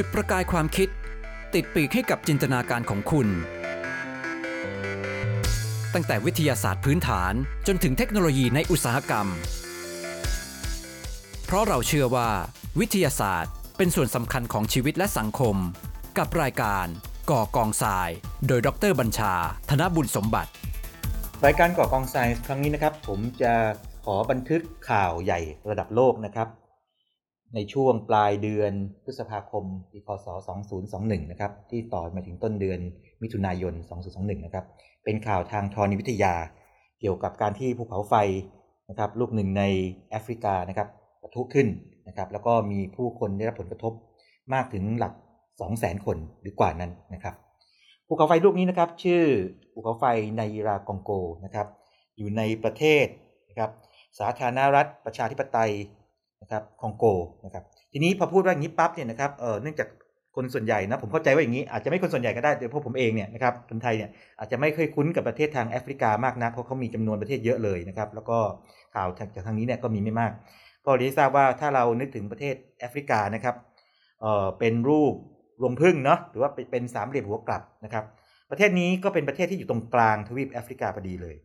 จุดประกายความคิด ติดปีกให้กับจินตนาการของคุณ ตั้งแต่วิทยาศาสตร์พื้นฐานจนถึงเทคโนโลยีในอุตสาหกรรม เพราะเราเชื่อว่า วิทยาศาสตร์เป็นส่วนสำคัญของชีวิตและสังคม กับรายการ ก่อกองทราย โดยดรบัญชา ธนบุญสมบัติ รายการก่อกองไซน์ครั้งนี้นะครับ ผมจะขอบันทึกข่าวใหญ่ระดับโลกนะครับ ในช่วงปลายเดือนพฤษภาคมปีพศ 2021 นะครับ ที่ต่อมาถึงต้นเดือนมิถุนายน 2021 นะครับ เป็นข่าวทางธรณีวิทยา เกี่ยวกับการที่ภูเขาไฟนะครับลูกหนึ่งในแอฟริกานะครับปะทุขึ้นนะครับ แล้วก็มีผู้คนได้รับผลกระทบมากถึงหลัก 200,000 คนหรือกว่านั้นนะครับภูเขาไฟลูกนี้นะครับ ชื่อภูเขาไฟไนรากองโกนะครับ อยู่ในประเทศนะครับสาธารณรัฐประชาธิปไตย นะครับคองโกนะครับทีนี้พอพูดว่าอย่างนี้ปั๊บเนี่ยนะครับเออเนื่องจากคนส่วนใหญ่นะผมเข้าใจว่าอย่างนี้อาจจะไม่คนส่วนใหญ่ก็ได้แต่พวกผมเองเนี่ยนะครับคนไทยเนี่ยอาจจะไม่เคยคุ้นกับประเทศทางแอฟริกามากนักเพราะเขามีจำนวนประเทศเยอะเลยนะครับแล้วก็ข่าวจากทางนี้เนี่ยก็มีไม่มาก ก็เรียนทราบว่าถ้าเรานึกถึงประเทศแอฟริกานะครับเออเป็นรูปรวงพึ่งเนาะหรือว่าเป็นสามเหลี่ยมหัวกลับนะครับ ประเทศนี้ก็เป็นประเทศที่อยู่ตรงกลางทวีปแอฟริกาพอดีเลย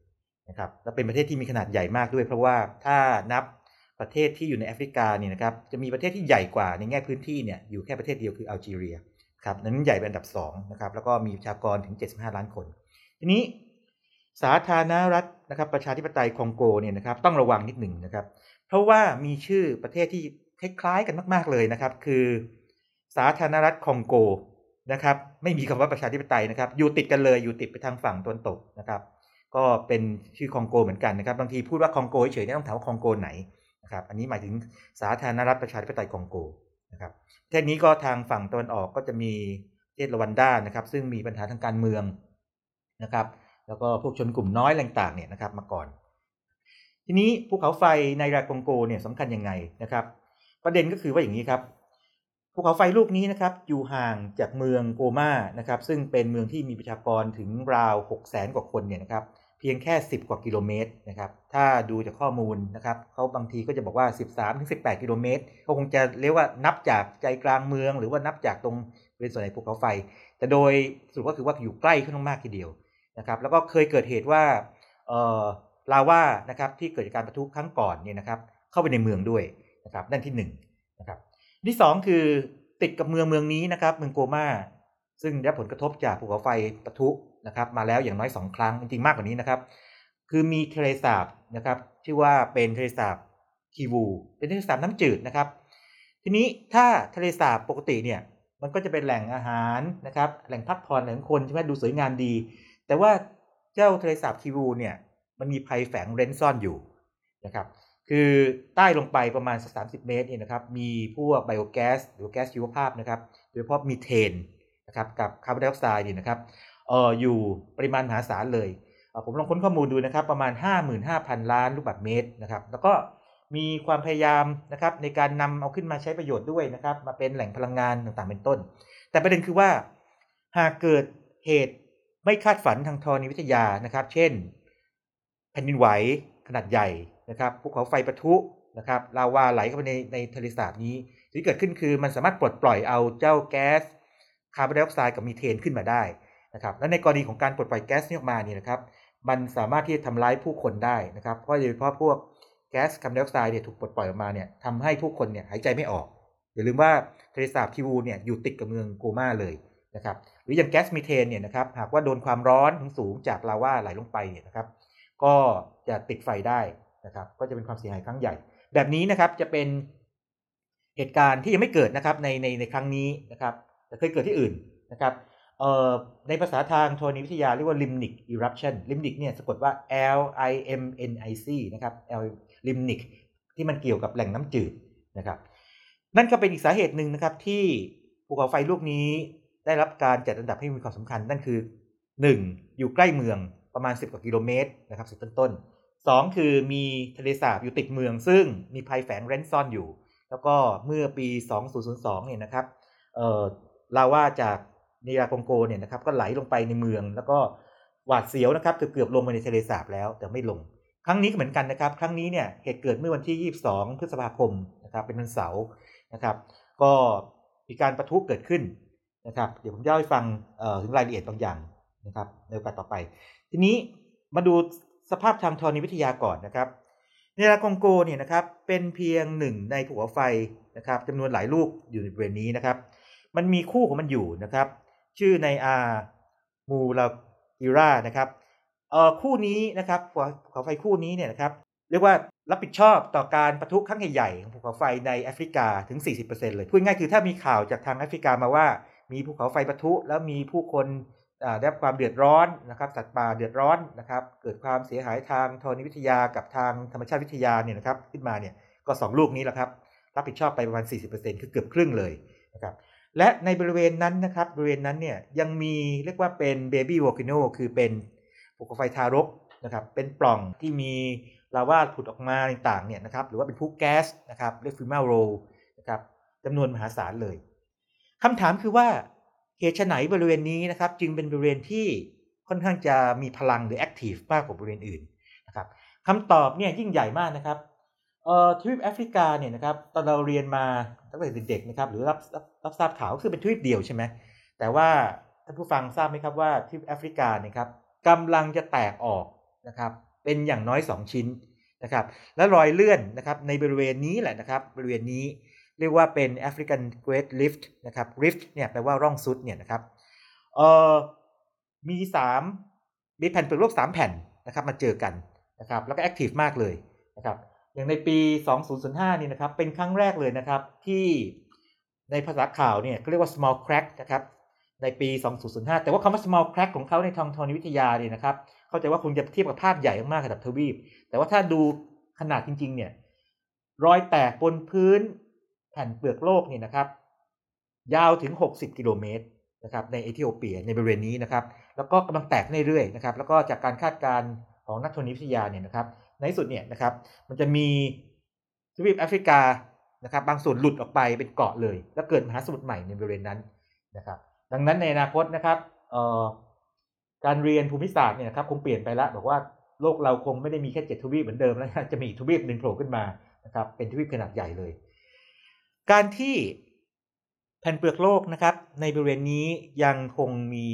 นะครับและเป็นประเทศที่มีขนาดใหญ่มากด้วย เพราะว่าถ้านับ ประเทศที่อยู่ในแอฟริกาเนี่ยนะครับจะมีประเทศที่ใหญ่กว่าในแง่พื้นที่เนี่ยอยู่แค่ประเทศเดียวคืออัลจีเรียครับนั้นใหญ่เป็นอันดับ2นะครับแล้วก็มีประชากรถึง 75 ล้านคน ทีนี้สาธารณรัฐนะครับประชาธิปไตยคองโกเนี่ยนะครับต้องระวังนิดหนึ่งนะครับ เพราะว่ามีชื่อประเทศที่คล้ายๆกันมาก ๆเลยนะครับ คือสาธารณรัฐคองโกนะครับไม่มีคำว่าประชาธิปไตยนะครับ อยู่ติดกันเลยอยู่ติดไปทางฝั่งตะวันตกนะครับ ก็เป็นชื่อคองโกเหมือนกันนะครับ บางทีพูดว่าคองโกเฉยๆต้องถามว่าคองโกไหน นะครับอันนี้หมายถึงสาธารณรัฐประชาธิปไตยคองโกนะครับประเทศนี้ก็ทางฝั่งตะวันออกก็จะมีประเทศรวันด้านะครับซึ่งมีปัญหาทางการเมืองนะครับแล้วก็พวกชนกลุ่มน้อยต่างๆเนี่ยนะครับมาก่อน ทีนี้ภูเขาไฟในรากองโกเนี่ยสำคัญยังไงนะครับประเด็นก็คือว่าอย่างนี้ครับภูเขาไฟลูกนี้นะครับอยู่ห่างจากเมืองโกมานะครับซึ่งเป็นเมืองที่มีประชากรถึงราว6 0แสนกว่าคนเนี่ยนะครับ พียงแค่ 10 กว่ากิโลเมตรนะครับ ถ้าดูจากข้อมูลนะครับเขาบางทีก็จะบอกว่า 13ถึง18 กิโลเมตรก็คงจะเรียกว่านับจากใจกลางเมือง หรือว่านับจากตรงเป็นส่วนไหนภูเขาไฟ แต่โดยสรุปก็คือว่าอยู่ใกล้ขึ้นมากทีเดียวนะครับ แล้วก็เคยเกิดเหตุว่าลาว่านะครับที่เกิดจากการประทุครั้งก่อนเนี่ยนะครับ เข้าไปในเมืองด้วยนะครับนั่นที่1นนะครับที่ 2 คือติดกับเมืองเมืองนี้นะครับ เมืองโกมาซึ่งได้ผลกระทบจากภูเขาไฟปะทุ นะครับมาแล้วอย่างน้อย 2 ครั้งจริงๆมากกว่านี้นะครับ คือมีทะเลสาบนะครับชื่อว่าเป็นทะเลสาบคีวู เป็นทะเลสาบน้ำจืดนะครับ ทีนี้ถ้าทะเลสาบปกติเนี่ยมันก็จะเป็นแหล่งอาหารนะครับแหล่งพักผ่อนแหล่งคนใช่ไหมดูสวยงามดี แต่ว่าเจ้าทะเลสาบคีวูเนี่ยมันมีภัยแฝงเร้นซ่อนอยู่นะครับคือใต้ลงไปประมาณสักสาเมตรเนี่ยนะครับ มีพวกไบโอแก๊สหรือแก๊สชีวภาพนะครับ โดยเฉพาะมีเทนนะครับกับคาร์บอนไดออกไซด์นี่นะครับ เอออยู่ปริมาณมหาศาลเลยเผมลองค้นข้อมูลดูนะครับประมาณ 55,000 ล้านลูกบาศก์เมตรนะครับ แล้วก็มีความพยายามนะครับในการนำเอาขึ้นมาใช้ประโยชน์ด้วยนะครับ มาเป็นแหล่งพลังงานต่างๆ เป็นต้น แต่ประเด็นคือว่า หากเกิดเหตุไม่คาดฝันทางธรณีวิทยานะครับ เช่น แผ่นดินไหวขนาดใหญ่นะครับภูเขาไฟปะทุนะครับลาวาไหลเข้าไปในในทะเลสาบนี้ที่เกิดขึ้นคือมันสามารถปลดปล่อยเอาเจ้าแก๊สคาร์บอนไดออกไซด์กับมีเทนขึ้นมาได้ นะครับและในกรณีของการปลดปล่อยแก๊สนี้ออกมาเนี่ยนะครับ มันสามารถที่จะทำร้ายผู้คนได้นะครับเพราะโดยเฉพาะพวกแก๊สคาร์บอนไดออกไซด์เนี่ยถูกปลดปล่อยออกมาเนี่ยทำให้ผู้คนเนี่ยหายใจไม่ออกอย่าลืมว่าทะเลสาบคิวูเนี่ยอยู่ติดกับเมืองโกมาเลยนะครับหรืออย่างแก๊สมีเทนเนี่ยนะครับหากว่าโดนความร้อนสูงจากลาวาไหลลงไปเนี่ยนะครับ ก็จะติดไฟได้นะครับ ก็จะเป็นความเสียหายครั้งใหญ่ แบบนี้นะครับจะเป็นเหตุการณ์ที่ยังไม่เกิดนะครับในในในครั้งนี้นะครับแต่เคยเกิดที่อื่นนะครับ ในภาษาทางธรณีวิทยาเรียกว่า limnic eruption limnic เนี่ยสะกดว่า L I M N I C นะครับ L limnic ที่มันเกี่ยวกับแหล่งน้ำจืดนะครับ นั่นก็เป็นอีกสาเหตุหนึ่งนะครับที่ภูเขาไฟลูกนี้ได้รับการจัดอันดับให้มีความสำคัญ นั่นคือ 1. อยู่ใกล้เมืองประมาณ 10 กว่ากิโลเมตรนะครับสิบต้นๆสองคือมีทะเลสาบอยู่ติดเมือง ซึ่งมีภัยแฝงเร้นซ่อนอยู่ แล้วก็เมื่อปี 2002 เนี่ยนะครับเอ่อลาว่าจาก เนียคองโกเนี่ยนะครับก็ไหลลงไปในเมือง แล้วก็หวาดเสียวนะครับเกือบเกือบลงไปในทะเลสาบแล้วแต่ไม่ลง ครั้งนี้ก็เหมือนกันนะครับ ครั้งนี้เนี่ยเหตุเกิดเมื่อวันที่ 22 พฤษภาคมนะครับเป็นวันเสาร์นะครับก็มีการประทุเกิดขึ้นนะครับเดี๋ยวผมจะเล่าให้ฟังถึงรายละเอียดบางอย่างนะครับในโอกาสต่อไป ทีนี้มาดูสภาพทางธรณีวิทยาก่อนนะครับเนราคองโกเนี่ยนะครับเป็นเพียงหนึ่งในภูเขาไฟนะครับจำนวนหลายลูกอยู่ในบริเวณนี้นะครับ มันมีคู่ของมันอยู่นะครับ ชื่อในอามูลาอิรานะครับเอ่อคู่นี้นะครับภูเขาไฟคู่นี้เนี่ยนะครับเรียกว่ารับผิดชอบต่อการประทุครั้งใหญ่ๆของภูเขาไฟในแอฟริกาถึง 40%เลยพูดง่ายคือถ้ามีข่าวจากทางแอฟริกามาว่า มีภูเขาไฟประทุแล้วมีผู้คนได้รับความเดือดร้อนนะครับ สัตว์ป่าเดือดร้อนนะครับ เกิดความเสียหายทางธรณีวิทยากับทางธรรมชาติวิทยาเนี่ยนะครับขึ้นมาเนี่ยก็ 2 ลูกนี้แหละครับ รับผิดชอบไปประมาณ 40%คือเกือบครึ่งเลยนะครับ และในบริเวณนั้นนะครับบริเวณนั้นเนี่ยยังมีเรียกว่าเป็น baby volcano คือเป็นภูเขาไฟทารกนะครับเป็นปล่องที่มีลาวาผุดออกมาต่างๆเนี่ยนะครับหรือว่าเป็นพุแก๊สนะครับเรียก fumarole นะครับจำนวนมหาศาลเลยคำถามคือว่าเหตุไฉนบริเวณนี้นะครับจึงเป็นบริเวณที่ค่อนข้างจะมีพลังหรือ active มากกว่าบริเวณอื่นนะครับคำตอบเนี่ยยิ่งใหญ่มากนะครับ เอ่อทวีปแอฟริกาเนี่ยนะครับตอนเราเรียนมาตั้งแต่เด็กๆนะครับหรือรับรับรับทราบข่าวก็คือเป็นทวีปเดียวใช่ไหมแต่ว่าท่านผู้ฟังทราบไหมครับว่าทวีปแอฟริกาเนี่ยครับกำลังจะแตกออกนะครับเป็นอย่างน้อย 2 ชิ้นนะครับและรอยเลื่อนนะครับในบริเวณนี้แหละนะครับบริเวณนี้เรียกว่าเป็น African Great Rift นะครับ Rift เนี่ยแปลว่าร่องซุดเนี่ยนะครับเอ่อมี3มีแผ่นเปลือกโลก3แผ่นนะครับมาเจอกันนะครับแล้วก็แอคทีฟมากเลยนะครับ อย่างในปี 2005 นี่นะครับ เป็นครั้งแรกเลยนะครับที่ในภาษาข่าวเนี่ยเขาเรียกว่า small crack นะครับ ในปี 2005 แต่ว่าคำว่า small crack ของเขาในทางธรณีวิทยาเนี่ยนะครับ เข้าใจว่าคงจะเทียบกับภาพใหญ่มากๆระดับทวีป แต่ว่าถ้าดูขนาดจริง ๆ เนี่ย รอยแตกบนพื้นแผ่นเปลือกโลกเนี่ยนะครับ ยาวถึง 60 กิโลเมตรนะครับในเอธิโอเปียในบริเวณนี้นะครับ แล้วก็กำลังแตกเรื่อยๆนะครับ แล้วก็จากการคาดการณ์ของนักธรณีวิทยาเนี่ยนะครับ ในสุดเนี่ยนะครับมันจะมีทวีปแอฟริกานะครับบางส่วนหลุดออกไปเป็นเกาะเลย แล้วเกิดมหาสมุทรใหม่ในบริเวณนั้นนะครับ ดังนั้นในอนาคตนะครับการเรียนภูมิศาสตร์เนี่ยครับคงเปลี่ยนไปแล้วบอกว่าโลกเราคงไม่ได้มีแค่เจ็ดทวีปเหมือนเดิมแล้วจะมีทวีปหนึ่งโผล่ขึ้นมานะครับเป็นทวีปขนาดใหญ่เลย การที่แผ่นเปลือกโลกนะครับในบริเวณนี้ยังคงมี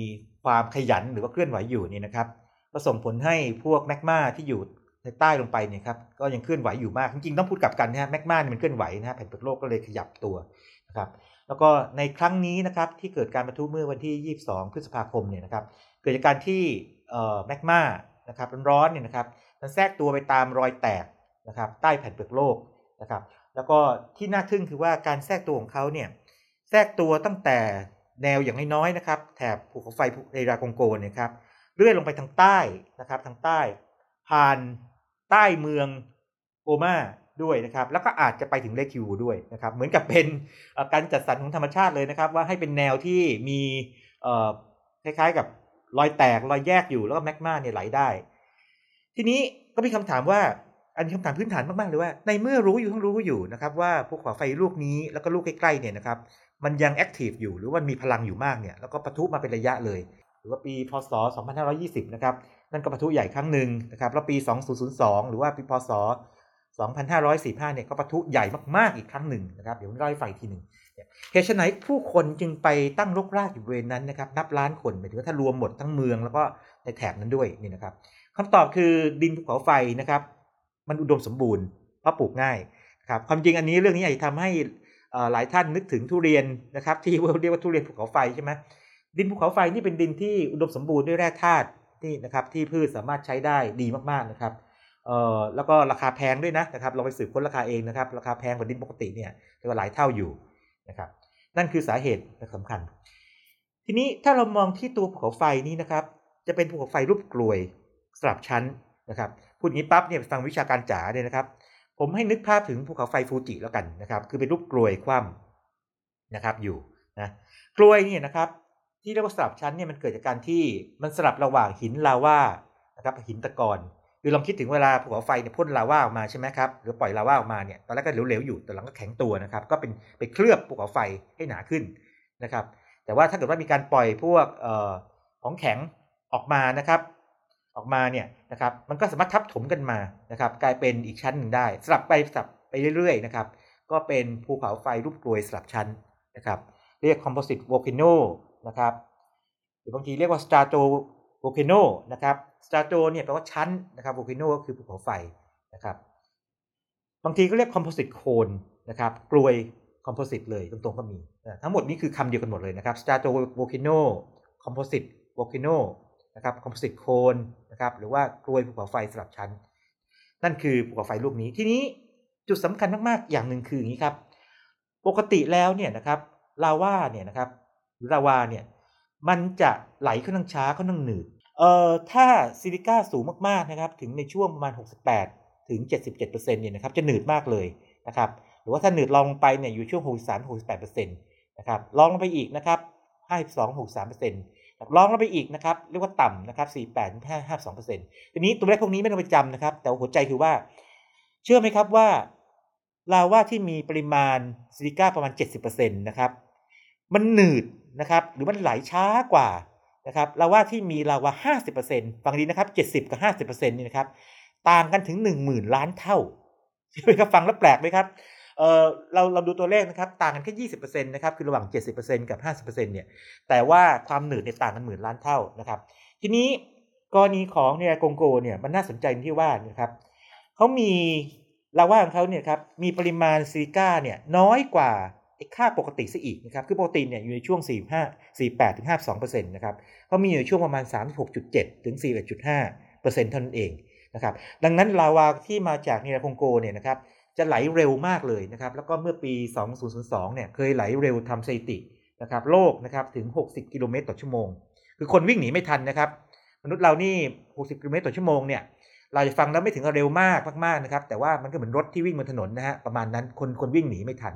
ความขยันหรือว่าเคลื่อนไหวอยู่นี่นะครับก็ส่งผลให้พวกแมกมาที่อยู่ ในใต้ลงไปเนี่ยครับก็ยังเคลื่อนไหวอยู่มากจริงๆต้องพูดกลับกันนะฮะแมกมาเนี่ยมันเคลื่อนไหวนะฮะแผ่นเปลือกโลกก็เลยขยับตัวนะครับแล้วก็ในครั้งนี้นะครับที่เกิดการประทุเมื่อวันที่ 22 พฤษภาคมเนี่ยนะครับเกิดจากการที่แมกมานะครับร้อนๆเนี่ยนะครับมันแทรกตัวไปตามรอยแตกนะครับใต้แผ่นเปลือกโลกนะครับแล้วก็ที่น่าทึ่งคือว่าการแทรกตัวของเขาเนี่ยแทรกตัวตั้งแต่แนวอย่างน้อยๆนะครับแถบภูเขาไฟเอรากงโกเนี่ยครับเลื่อยลงไปทางใต้นะครับทางใต้ผ่าน ใต้เมืองโอมาด้วยนะครับ แล้วก็อาจจะไปถึงเลคิวด้วยนะครับ เหมือนกับเป็นการจัดสรรของธรรมชาติเลยนะครับ ว่าให้เป็นแนวที่มีคล้ายๆกับรอยแตกรอยแยกอยู่แล้วก็แมกมาเนี่ยไหลได้ ทีนี้ก็มีคำถามว่าอันนี้คำถามพื้นฐานมากๆเลยว่าในเมื่อรู้อยู่ทั้งรู้อยู่นะครับ ว่าพวกขวาไฟลูกนี้แล้วก็ลูกใกล้ๆเนี่ยนะครับ มันยังแอคทีฟอยู่หรือว่ามีพลังอยู่มากเนี่ยแล้วก็ปะทุมาเป็นระยะเลย หรือว่าปีพศ 2520 นะครับ นั่นก็ปะทุใหญ่ครั้งหนึ่งนะครับแล้วปี 2002 หรือว่าปีพศ 2545 เนี่ยก็ปะทุใหญ่มากๆอีกครั้งหนึ่งนะครับเดี๋ยวเล่าให้ฟังทีหนึ่งเหตุไฉนผู้คนจึงไปตั้งรกรากอยู่บริเวณนั้นนะครับนับล้านคนหมายถึงว่าถ้ารวมหมดทั้งเมืองแล้วก็ในแถบนั้นด้วยนี่นะครับคำตอบคือดินภูเขาไฟนะครับมันอุดมสมบูรณ์เพราะปลูกง่ายครับความจริงอันนี้เรื่องนี้อาจจะทำให้หลายท่านนึกถึงทุเรียนนะครับที่เรียกว่าทุเรียนภูเขาไฟใช่ไหมดินภูเขาไฟนี่เป็นดินที่อุดมสมบูรณ์ด้วยแร่ธาตุ ที่นะครับที่พืชสามารถใช้ได้ดีมากๆนะครับเอ่อแล้วก็ราคาแพงด้วยนะนะครับเราไปสืบค้นราคาเองนะครับ ราคาแพงกว่าดินปกติเนี่ยเรียกว่าหลายเท่าอยู่นะครับนั่นคือสาเหตุสำคัญ ทีนี้ถ้าเรามองที่ตัวภูเขาไฟนี้นะครับ จะเป็นภูเขาไฟรูปกลวยสลับชั้นนะครับพูดงี้ปั๊บเนี่ยฟังวิชาการจ๋าเนี่ยนะครับ ผมให้นึกภาพถึงภูเขาไฟฟูจิแล้วกันนะครับ คือเป็นรูปกลวยคว่ำนะครับอยู่นะกลวยเนี่ยนะครับ ที่เรียกว่าสลับชั้นเนี่ยมันเกิดจากการที่มันสลับระหว่างหินลาวานะครับหินตะกอนคือลองคิดถึงเวลาภูเขาไฟเนี่ยพ่นลาวาออกมาใช่ไหมครับหรือปล่อยลาวาออกมาเนี่ยตอนแรกก็เหลวๆอยู่แต่หลังก็แข็งตัวนะครับ ก็เป็นไปเคลือบภูเขาไฟให้หนาขึ้นนะครับ แต่ว่าถ้าเกิดว่ามีการปล่อยพวกออของแข็งออกมานะครับ ออกมาเนี่ยนะครับมันก็สามารถทับถมกันมานะครับ กลายเป็นอีกชั้นหนึ่งได้ สลับไปสลับไปเรื่อยๆนะครับ ก็เป็นภูเขาไฟรูปกรวยสลับชั้นนะครับ เรียก composite volcano นะครับหรือบางทีเรียกว่า strato volcano นะครับ strato เนี่ยแปลว่าชั้นนะครับ volcano ก็คือภูเขาไฟนะครับบางทีก็เรียก composite cone นะครับกลวย composite เลยตรงๆก็มี ทั้งหมดนี้คือคำเดียวกันหมดเลยนะครับ strato volcano composite volcano นะครับ composite cone นะครับหรือว่ากลวยภูเขาไฟสลับชั้น นั่นคือภูเขาไฟลูกนี้ทีนี้จุดสำคัญมากๆอย่างหนึ่งคืออย่างนี้ครับ ปกติแล้วเนี่ยนะครับลาว่าเนี่ยนะครับ ลาวาเนี่ยมันจะไหลค่อนข้างช้าค่อนข้างหนืดเอ่อถ้าซิลิก้าสูงมากๆนะครับถึงในช่วงประมาณ 68 ถึง 77%เนี่ยนะครับจะหนืดมากเลยนะครับหรือว่าถ้าหนืดลองลงไปเนี่ยอยู่ช่วง 63-68%นะครับลองลงไปอีกนะครับ52-63%ลองลงไปอีกนะครับเรียกว่าต่ำนะครับ48-52%ทีนี้ตัวเลขพวกนี้ไม่ต้องไปจำนะครับ แต่หัวใจคือว่า เชื่อไหมครับว่าลาวาที่มีปริมาณซิลิก้าประมาณ 70%นะครับมันหนืด นะครับ หรือมันไหลช้ากว่านะครับลาวาที่มีลาวา50%ฟังดีนะครับ 70 กับ 50%นี่นะครับ ต่างกันถึง 10,000 ล้านเท่าใช่ไหมครับฟังแล้วแปลกไหมครับเออเราเราดูตัวเลขนะครับ ต่างกันแค่20%นะครับคือระหว่าง70%กับ50%เนี่ยแต่ว่าความหนืดเนี่ยต่างกันหมื่นล้านเท่านะครับ ทีนี้กรณีของเนี่ยกงโกเนี่ยมันน่าสนใจที่ว่านะครับเขามีลาว่าของเขาเนี่ยครับมีปริมาณซิลิก้าเนี่ยน้อยกว่า ค่าปกติซะอีกนะครับ คือปกติเนี่ยอยู่ในช่วง 45 48ถึง52%นะครับเขามีอยู่ช่วงประมาณ 36.7 ถึง 41.5%เท่านั้นเองนะครับ ดังนั้นลาวาที่มาจากเนราคงโกเนี่ยนะครับ จะไหลเร็วมากเลยนะครับ แล้วก็เมื่อปี 2002 เนี่ย เคยไหลเร็วทำสถิตินะครับ โลกนะครับถึง 60 กิโลเมตรต่อชั่วโมง คือคนวิ่งหนีไม่ทันนะครับ มนุษย์เรานี่ 60 กิโลเมตรต่อชั่วโมงเนี่ยเราจะฟังแล้วไม่ถึงกับเร็วมากมากๆนะครับ แต่ว่ามันก็เหมือนรถที่วิ่งบนถนนนะฮะประมาณนั้นคนคนวิ่งหนีไม่ทัน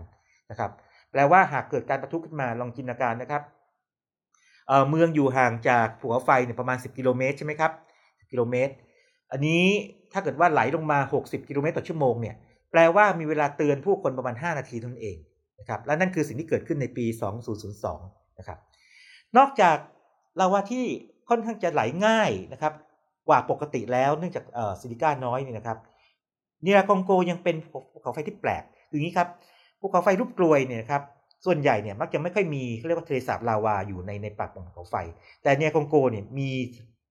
นะครับ แปลว่าหากเกิดการประทุขึ้นมาลองจินตนาการนะครับเเมืองอยู่ห่างจากภูเขาไฟเนี่ยประมาณ 10 กิโลเมตรใช่ไหมครับกิโลเมตร อันนี้ถ้าเกิดว่าไหลลงมา 60 กิโลเมตรต่อชั่วโมงเนี่ยแปลว่ามีเวลาเตือนผู้คนประมาณ 5 นาทีเท่านั้นเองนะครับและนั่นคือสิ่งที่เกิดขึ้นในปี 2002 นะครับ นอกจากลาวาที่ค่อนข้างจะไหลง่ายนะครับกว่าปกติแล้วเนื่องจากซิลิก้าน้อยนี่นะครับเนียคองโกยังเป็นภูเขาไฟที่แปลกอย่างนี้ครับ ภูเขาไฟรูปกลวยเนี่ยครับส่วนใหญ่เนี่ยมักจะไม่ค่อยมีเขาเรียกว่าทะเลสาบลาวาอยู่ในในปากของภูเขาไฟ แต่เนียคองโกเนี่ยมี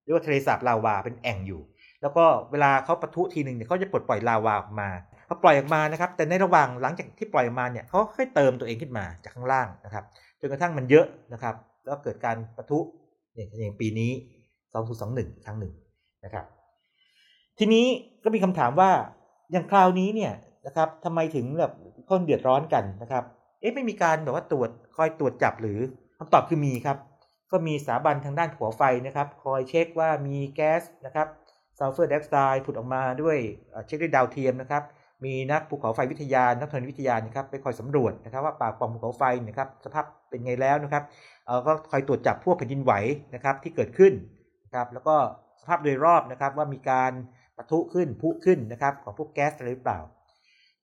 เรียกว่าทะเลสาบลาวาเป็นแอ่งอยู่ แล้วก็เวลาเขาปะทุทีหนึ่งเนี่ยเขาจะปลดปล่อยลาวาออกมาพอปล่อยออกมานะครับ แต่ในระหว่างหลังจากที่ปล่อยออกมาเนี่ยเขาค่อยเติมตัวเองขึ้นมาจากข้างล่างนะครับจนกระทั่งมันเยอะนะครับ แล้วเกิดการปะทุเนี่ยอย่างปีนี้ 2021 ครั้งหนึ่งนะครับ ทีนี้ก็มีคำถามว่าอย่างคราวนี้เนี่ยนะครับทำไมถึงแบบ คนเดือดร้อนกันนะครับ เอ๊ะไม่มีการแบบว่าตรวจคอยตรวจจับหรือคำตอบคือมีครับ ก็มีสถาบันทางด้านภูเขาไฟนะครับ คอยเช็คว่ามีแก๊สนะครับซัลเฟอร์ไดออกไซด์ผุดออกมาด้วยเช็คด้วยดาวเทียมนะครับ มีนักภูเขาไฟวิทยา นักธรณีวิทยานะครับไปคอยสำรวจนะครับ ว่าปากปล่องภูเขาไฟนะครับสภาพเป็นไงแล้วนะครับเออก็คอยตรวจจับพวกแผ่นดินไหวนะครับที่เกิดขึ้นนะครับ แล้วก็สภาพโดยรอบนะครับว่ามีการปะทุขึ้นพุขึ้นนะครับของพวกแก๊สอะไรหรือเปล่า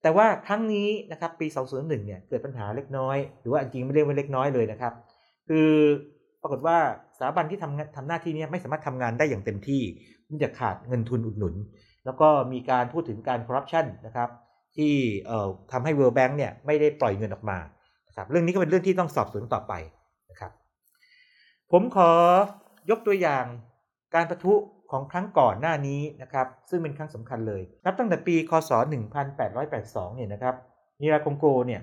แต่ว่าครั้งนี้นะครับปี 2021 เนี่ยเกิดปัญหาเล็กน้อย หรือว่าจริงไม่เรียกว่าเล็กน้อยเลยนะครับ คือปรากฏว่าสถาบันที่ทำทำหน้าที่นี้ไม่สามารถทำงานได้อย่างเต็มที่เนื่องจากขาดเงินทุนอุดหนุน แล้วก็มีการพูดถึงการคอร์รัปชันนะครับที่เอ่อทำให้ World Bank เนี่ยไม่ได้ปล่อยเงินออกมาครับเรื่องนี้ก็เป็นเรื่องที่ต้องสอบสวนต่อไปนะครับ ผมขอยกตัวอย่างการประทุ ของครั้งก่อนหน้านี้นะครับซึ่งเป็นครั้งสำคัญเลย นับตั้งแต่ปีคศ 1882 เนี่ยนะครับนิราคงโกเนี่ย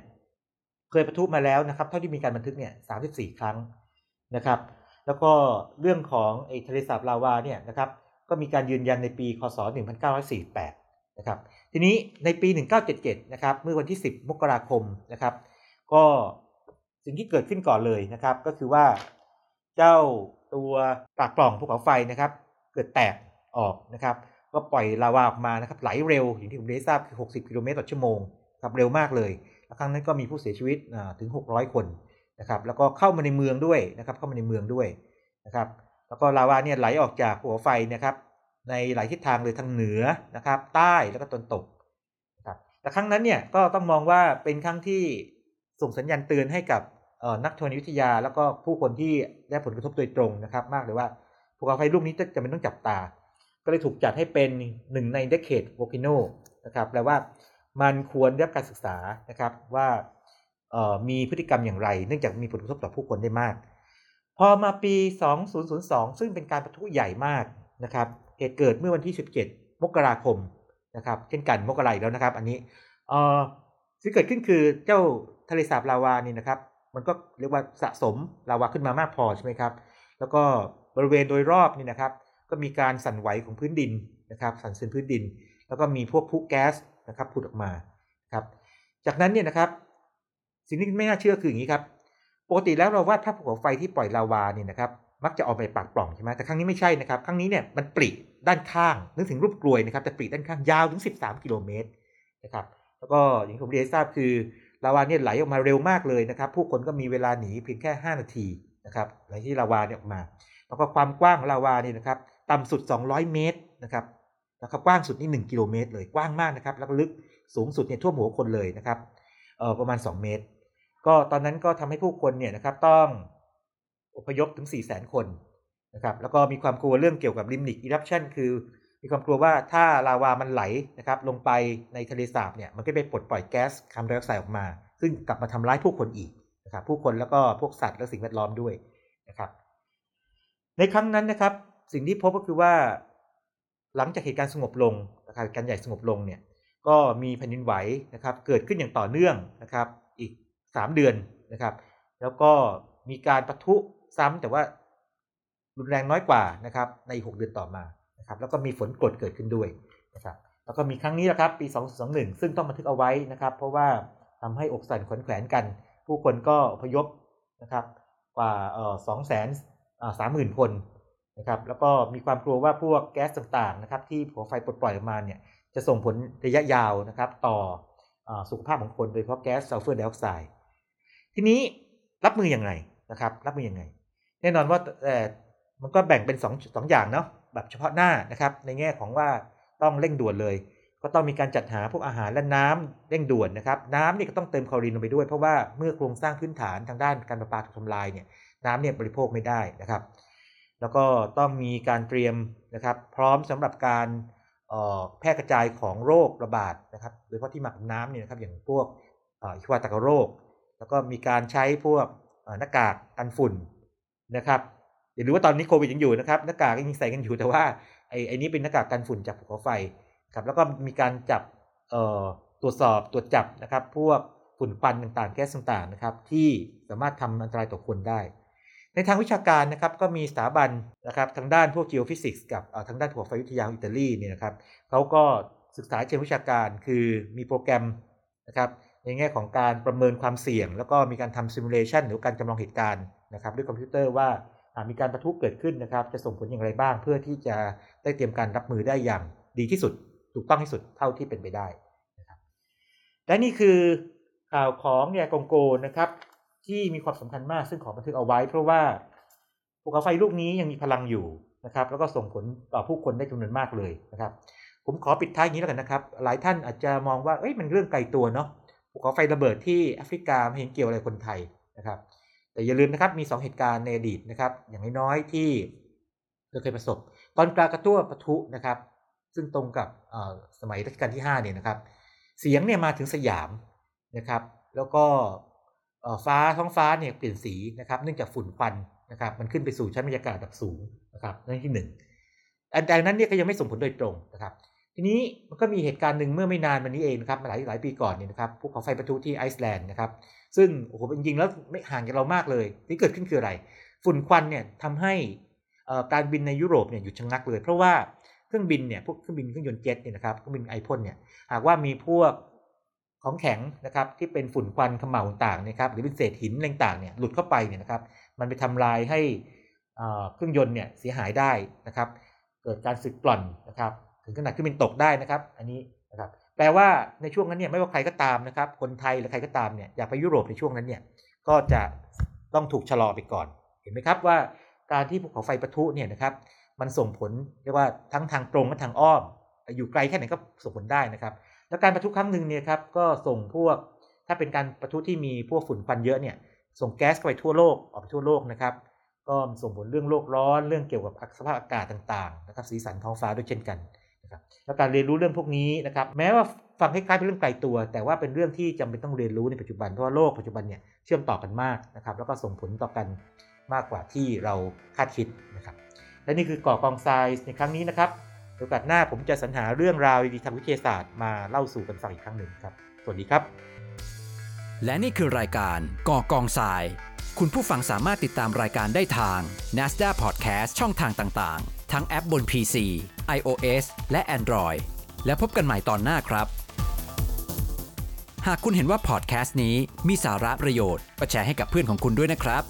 เคยประทุมาแล้วนะครับเท่าที่มีการบันทึกเนี่ย 34 ครั้งนะครับแล้วก็เรื่องของไอ้ทะเลสาบลาวาเนี่ยนะครับก็มีการยืนยันในปีคศ 1948 นะครับทีนี้ในปี 1977 นะครับเมื่อวันที่ 10 มกราคมนะครับก็สิ่งที่เกิดขึ้นก่อนเลยนะครับก็คือว่าเจ้าตัวปากปล่องภูเขาไฟนะครับ เกิดแตกออกนะครับก็ปล่อยลาวาออกมานะครับไหลเร็วอย่างที่ผมได้ทราบคือ 60 กิโลเมตรต่อชั่วโมงครับเร็วมากเลยแล้วครั้งนั้นก็มีผู้เสียชีวิตถึง 600 คนนะครับแล้วก็เข้ามาในเมืองด้วยนะครับเข้ามาในเมืองด้วยนะครับแล้วก็ลาวาเนี่ยไหลออกจากภูเขาไฟนะครับในหลายทิศทางเลยทางเหนือนะครับใต้แล้วก็ตะวันตกนะครับแต่ครั้งนั้นเนี่ยก็ต้องมองว่าเป็นครั้งที่ส่งสัญญาณเตือนให้กับนักธรณีวิทยา แล้วก็ผู้คนที่ได้ผลกระทบโดยตรงนะครับ มากเลยว่า ภูเขาไฟลูกนี้จะเป็นต้องจับตา ก็เลยถูกจัดให้เป็นหนึ่งในเดเคดโวคิโนนะครับแปลว่ามันควรได้รับการศึกษานะครับว่ามีพฤติกรรมอย่างไร เนื่องจากมีผลกระทบต่อผู้คนได้มาก พอมาปี 2002 ซึ่งเป็นการประทุใหญ่มากนะครับเหตุเกิดเมื่อวันที่ 17 มกราคมนะครับเช่นกันมกราอีกแล้วนะครับ อันนี้สิ่งเกิดขึ้นคือเจ้าทะเลสาบลาวานี่นะครับ มันก็เรียกว่าสะสมลาวาขึ้นมามากพอใช่ไหมครับ แล้วก็ บริเวณโดยรอบนี่นะครับ ก็มีการสั่นไหวของพื้นดินนะครับ สั่นสะเทือนพื้นดิน แล้วก็มีพวกพุแก๊สนะครับผุดออกมาครับ จากนั้นเนี่ยนะครับ สิ่งที่ไม่น่าเชื่อคืออย่างนี้ครับ ปกติแล้วเราวาดภาพภูเขาไฟที่ปล่อยลาวาเนี่ยนะครับ มักจะออกไปปากปล่องใช่ไหมแต่ครั้งนี้ไม่ใช่นะครับ ครั้งนี้เนี่ยมันปริด้านข้าง นึกถึงรูปกลวยนะครับ แต่ปริด้านข้างยาวถึง 13 กิโลเมตรนะครับ แล้วก็อย่างที่ผมเรียนทราบคือลาวาเนี่ยไหลออกมาเร็วมากเลยนะครับ ผู้คนก็มีเวลาหนีเพียงแค่ 5 นาทีนะครับหลังที่ลาวาเนี่ยออกมา แล้วก็ความกว้างของลาวานี่นะครับต่ำสุด 200 เมตรนะครับแล้วก็กว้างสุดนี่ 1 กิโลเมตรเลยกว้างมากนะครับแล้วก็ลึกสูงสุดเนี่ยท่วมหัวคนเลยนะครับเออประมาณ 2 เมตร ก็ตอนนั้นก็ทำให้ผู้คนเนี่ยนะครับต้องอพยพถึง 4 0 0 0 0 0 คนนะครับแล้วก็มีความกลัวเรื่องเกี่ยวกับลิมนิกอิรัปชันคือ มีความกลัวว่าถ้าลาวามันไหลนะครับลงไปในทะเลสาบเนี่ยมันก็ไปปลดปล่อยแก๊สคาร์บอนไดออกไซด์ออกมา ซึ่งกลับมาทำร้ายผู้คนอีกนะครับผู้คนแล้วก็พวกสัตว์และสิ่งแวดล้อมด้วยนะครับ ในครั้งนั้นนะครับ สิ่งที่พบก็คือว่า หลังจากเหตุการณ์สงบลงนะครับการใหญ่สงบลงเนี่ยก็มีแผ่นดินไหวนะครับ เกิดขึ้นอย่างต่อเนื่องนะครับ อีก 3 เดือนนะครับ แล้วก็มีการปะทุซ้ำแต่ว่ารุนแรงน้อยกว่านะครับ ใน 6 เดือนต่อมานะครับ แล้วก็มีฝนกรดเกิดขึ้นด้วยนะครับแล้วก็มีครั้งนี้นะครับ ปี 2021 ซึ่งต้องบันทึกเอาไว้นะครับ เพราะว่าทำให้อกสั่นขวัญแขวนกัน ผู้คนก็อพยพนะครับ กว่าเอ่อสองแสนสามหมื่นคนนะครับแล้วก็มีความกลัวว่าพวกแก๊สต่างๆนะครับที่ภูเขาไฟปลดปล่อยออกมาเนี่ยจะส่งผลระยะยาวนะครับต่อสุขภาพของคนโดยเฉพาะแก๊สซัลเฟอร์ไดออกไซด์ทีนี้รับมืออย่างไรนะครับรับมืออย่างไงแน่นอนว่าแต่มันก็แบ่งเป็น2งอย่างเนาะแบบเฉพาะหน้านะครับในแง่ของว่าต้องเร่งด่วนเลย ก็ต้องมีการจัดหาพวกอาหารและน้ำเร่งด่วนนะครับน้ำนี่ก็ต้องเติมคลอรีนลงไปด้วยเพราะว่าเมื่อโครงสร้างพื้นฐานทางด้านการประปาถูกทำลายเนี่ย น้ำเนี่ยบริโภคไม่ได้นะครับ แล้วก็ต้องมีการเตรียมนะครับพร้อมสำหรับการแพร่กระจายของโรคระบาดนะครับโดยเฉพาะที่หมักน้ำเนี่ยนะครับอย่างพวกอิควาตากโรค แล้วก็มีการใช้พวกหน้ากากกันฝุ่นนะครับอย่าลืมว่าตอนนี้โควิดยังอยู่นะครับหน้ากากยังใส่กันอยู่แต่ว่าไอ้ไอ้นี้เป็นหน้ากากกันฝุ่นจากภูเขาไฟครับแล้วก็มีการจับตรวจสอบตรวจจับนะครับ พวกฝุ่นควันต่างๆ แก๊สต่างๆนะครับ ที่สามารถทำอันตรายต่อคนได้ ในทางวิชาการนะครับก็มีสถาบันนะครับทางด้านพวก geophysics กับทางด้านภูเขาไฟวิทยาอิตาลีเนี่ยนะครับเขาก็ศึกษาเชิงวิชาการคือมีโปรแกรมนะครับในแง่ของการประเมินความเสี่ยง แล้วก็มีการทำซิมูเลชันหรือการจำลองเหตุการณ์นะครับด้วยคอมพิวเตอร์ว่ามีการประทุเกิดขึ้นนะครับ จะส่งผลอย่างไรบ้าง เพื่อที่จะได้เตรียมการรับมือได้อย่างดีที่สุด ถูกต้องที่สุดเท่าที่เป็นไปได้นะครับและนี่คือข่าวของเนี่ยกงโกนะครับ ที่มีความสำคัญมากซึ่งขอบันทึกเอาไว้ เพราะว่าภูเขาไฟลูกนี้ยังมีพลังอยู่นะครับ แล้วก็ส่งผลต่อผู้คนได้จำนวนมากเลยนะครับ ผมขอปิดท้ายอย่างนี้แล้วกันนะครับ หลายท่านอาจจะมองว่าเอ้ยมันเรื่องไกลตัวเนาะภูเขาไฟระเบิดที่แอฟริกาไม่เห็นเกี่ยวอะไรคนไทยนะครับแต่อย่าลืมนะครับมี 2 เหตุการณ์ในอดีตนะครับ อย่างน้อยๆที่เราเคยประสบ ตอนกลากระตั้วปะทุนะครับ ซึ่งตรงกับสมัยรัชกาลที่5เนี่ยนะครับ เสียงเนี่ยมาถึงสยามนะครับ แล้วก็ ฟ้าท้องฟ้าเนี่ยเปลี่ยนสีนะครับเนื่องจากฝุ่นควันนะครับมันขึ้นไปสู่ชั้นบรรยากาศระดับสูงนะครับนั่นที่หนึ่งอันใดนั้นเนี่ยก็ยังไม่ส่งผลโดยตรงนะครับ ทีนี้มันก็มีเหตุการณ์หนึ่งเมื่อไม่นานมานี้เองนะครับหลายหลายปีก่อนเนี่ยนะครับภูเขาไฟประทุที่ไอซ์แลนด์นะครับซึ่งโอ้โหจริงๆแล้วไม่ห่างจากเรามากเลย ที่เกิดขึ้นคืออะไร ฝุ่นควันเนี่ยทำให้การบินในยุโรปเนี่ยหยุดชะงักเลย เพราะว่าเครื่องบินเนี่ยพวกเครื่องบินเครื่องยนต์เจ็ตเนี่ยนะครับเครื่องบินไอพ่นเนี่ยหากว่ามีพวก ของแข็งนะครับที่เป็นฝุ่นควันขมเหลาต่างนะครับหรือเป็นเศษหินต่างๆเนี่ยหลุดเข้าไปเนี่ยนะครับมันไปทำลายให้เครื่องยนต์เนี่ยเสียหายได้นะครับเกิดการสึกกร่อนนะครับถึงขนาดเครื่องบินตกได้นะครับ อันนี้นะครับแปลว่าในช่วงนั้นเนี่ยไม่ว่าใครก็ตามนะครับคนไทยหรือใครก็ตามเนี่ยอยากไปยุโรปในช่วงนั้นเนี่ยก็จะต้องถูกชะลอไปก่อน เห็นไหมครับว่าการที่ภูเขาไฟปะทุเนี่ยนะครับมันส่งผลเรียกว่าทั้งทางตรงและทางอ้อมอยู่ไกลแค่ไหนก็ส่งผลได้นะครับ แล้วการปะทุครั้งหนึ่งเนี่ยครับก็ส่งพวกถ้าเป็นการปะทุที่มีพวกฝุ่นควันเยอะเนี่ยส่งแก๊สไปทั่วโลกออกไปทั่วโลกนะครับ ก็ส่งผลเรื่องโลกร้อนเรื่องเกี่ยวกับสภาพอากาศต่างๆนะครับสีสันท้องฟ้าด้วยเช่นกันนะครับแล้วการเรียนรู้เรื่องพวกนี้นะครับแม้ว่าฟังคล้ายๆเป็นเรื่องไกลตัว แต่ว่าเป็นเรื่องที่จำเป็นต้องเรียนรู้ในปัจจุบันเพราะว่าโลกปัจจุบันเนี่ยเชื่อมต่อกันมากนะครับแล้วก็ส่งผลต่อกันมากกว่าที่เราคาดคิดนะครับและนี่คือก่อกองทรายในครั้งนี้นะครับ โอกาสหน้าผมจะสรรหาเรื่องราวดีๆทางวิทยาศาสตร์มาเล่าสู่กันฟังอีกครั้งหนึ่งครับ สวัสดีครับ และนี่คือรายการก่อกองทราย คุณผู้ฟังสามารถติดตามรายการได้ทาง NASDAQ Podcast ช่องทางต่างๆ ทั้งแอปบน PC iOS และ Android แล้วพบกันใหม่ตอนหน้าครับ หากคุณเห็นว่าพอดแคสต์นี้มีสาระประโยชน์ก็แชร์ให้กับเพื่อนของคุณด้วยนะครับ